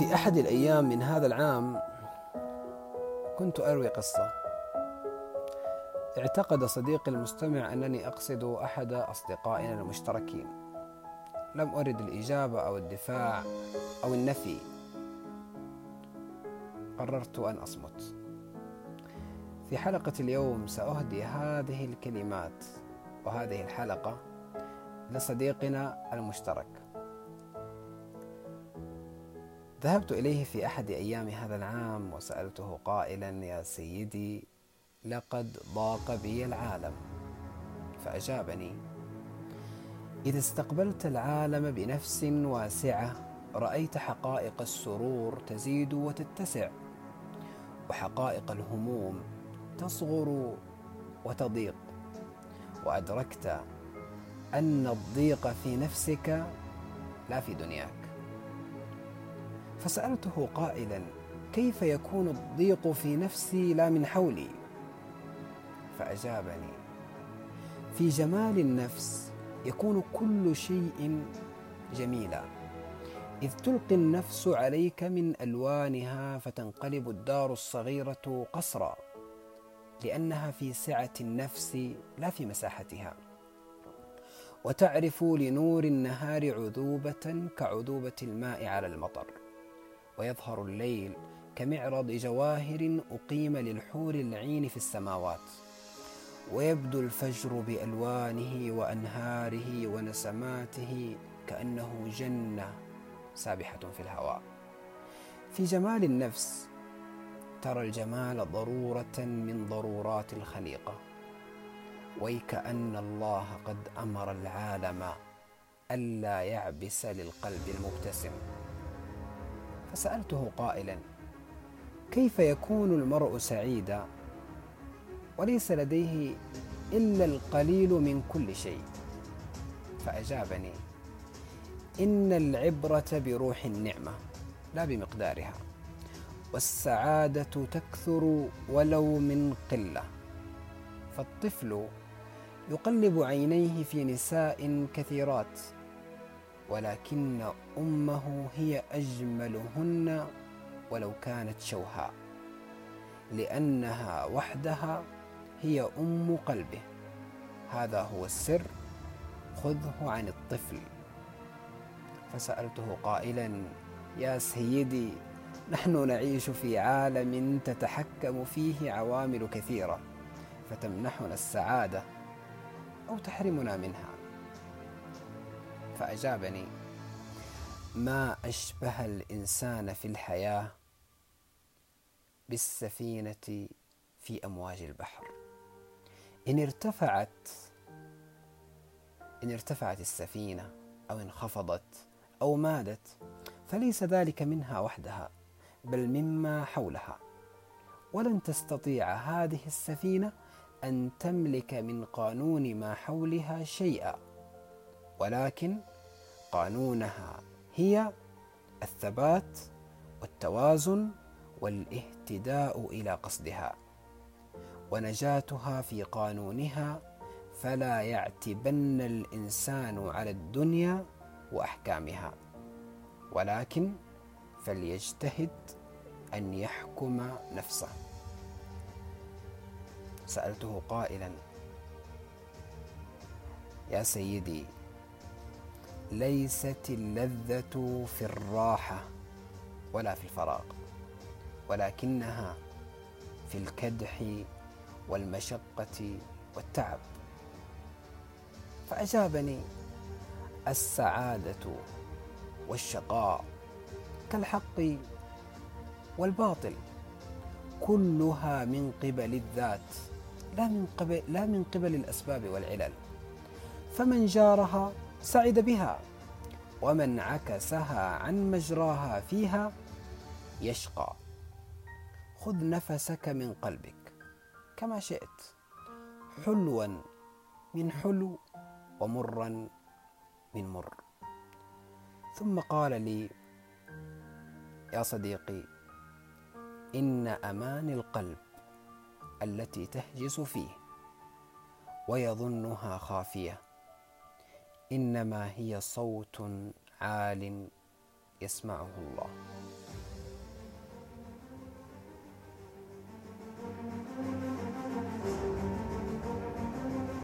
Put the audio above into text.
في أحد الأيام من هذا العام كنت أروي قصة. اعتقد صديقي المستمع أنني أقصد أحد أصدقائنا المشتركين. لم أرد الإجابة أو الدفاع أو النفي. قررت أن أصمت. في حلقة اليوم سأهدي هذه الكلمات وهذه الحلقة لصديقنا المشترك. ذهبت إليه في أحد أيام هذا العام وسألته قائلا يا سيدي لقد ضاق بي العالم. فأجابني إذا استقبلت العالم بنفس واسعة رأيت حقائق السرور تزيد وتتسع وحقائق الهموم تصغر وتضيق وأدركت أن الضيق في نفسك لا في دنياك. فسألته قائلا كيف يكون الضيق في نفسي لا من حولي؟ فأجابني في جمال النفس يكون كل شيء جميلا إذ تلقي النفس عليك من ألوانها فتنقلب الدار الصغيرة قصرا لأنها في سعة النفس لا في مساحتها. وتعرف لنور النهار عذوبة كعذوبة الماء على المطر. ويظهر الليل كمعرض جواهر أقيم للحور العين في السماوات. ويبدو الفجر بألوانه وأنهاره ونسماته كأنه جنة سابحة في الهواء. في جمال النفس ترى الجمال ضرورة من ضرورات الخليقة. ويكأن الله قد أمر العالم ألا يعبس للقلب المبتسم. فسألته قائلا كيف يكون المرء سعيدا؟ وليس لديه إلا القليل من كل شيء. فأجابني إن العبرة بروح النعمة لا بمقدارها والسعادة تكثر ولو من قلة فالطفل يقلب عينيه في نساء كثيرات. ولكن أمه هي أجملهن ولو كانت شوهاء لأنها وحدها هي أم قلبه. هذا هو السر خذه عن الطفل. فسألته قائلا يا سيدي نحن نعيش في عالم تتحكم فيه عوامل كثيرة فتمنحنا السعادة أو تحرمنا منها. فأجابني ما أشبه الإنسان في الحياة بالسفينة في أمواج البحر. إن ارتفعت إن ارتفعت السفينة أو انخفضت أو مادت فليس ذلك منها وحدها بل مما حولها. ولن تستطيع هذه السفينة أن تملك من قانون ما حولها شيئا. ولكن قانونها هي الثبات والتوازن والاهتداء إلى قصدها. ونجاتها في قانونها فلا يعتبن الإنسان على الدنيا وأحكامها. ولكن فليجتهد أن يحكم نفسه. سألته قائلا يا سيدي ليست اللذة في الراحة ولا في الفراغ ولكنها في الكدح والمشقة والتعب. فأجابني السعادة والشقاء كالحق والباطل كلها من قبل الذات لا من قبل لا من قبل الأسباب والعلل. فمن جارها سعد بها. ومن عكسها عن مجراها فيها يشقى. خذ نفسك من قلبك كما شئت. حلوا من حلو ومرا من مر. ثم قال لي يا صديقي إن أمان القلب التي تهجس فيه ويظنها خافية. إنما هي صوت عال يسمعه الله.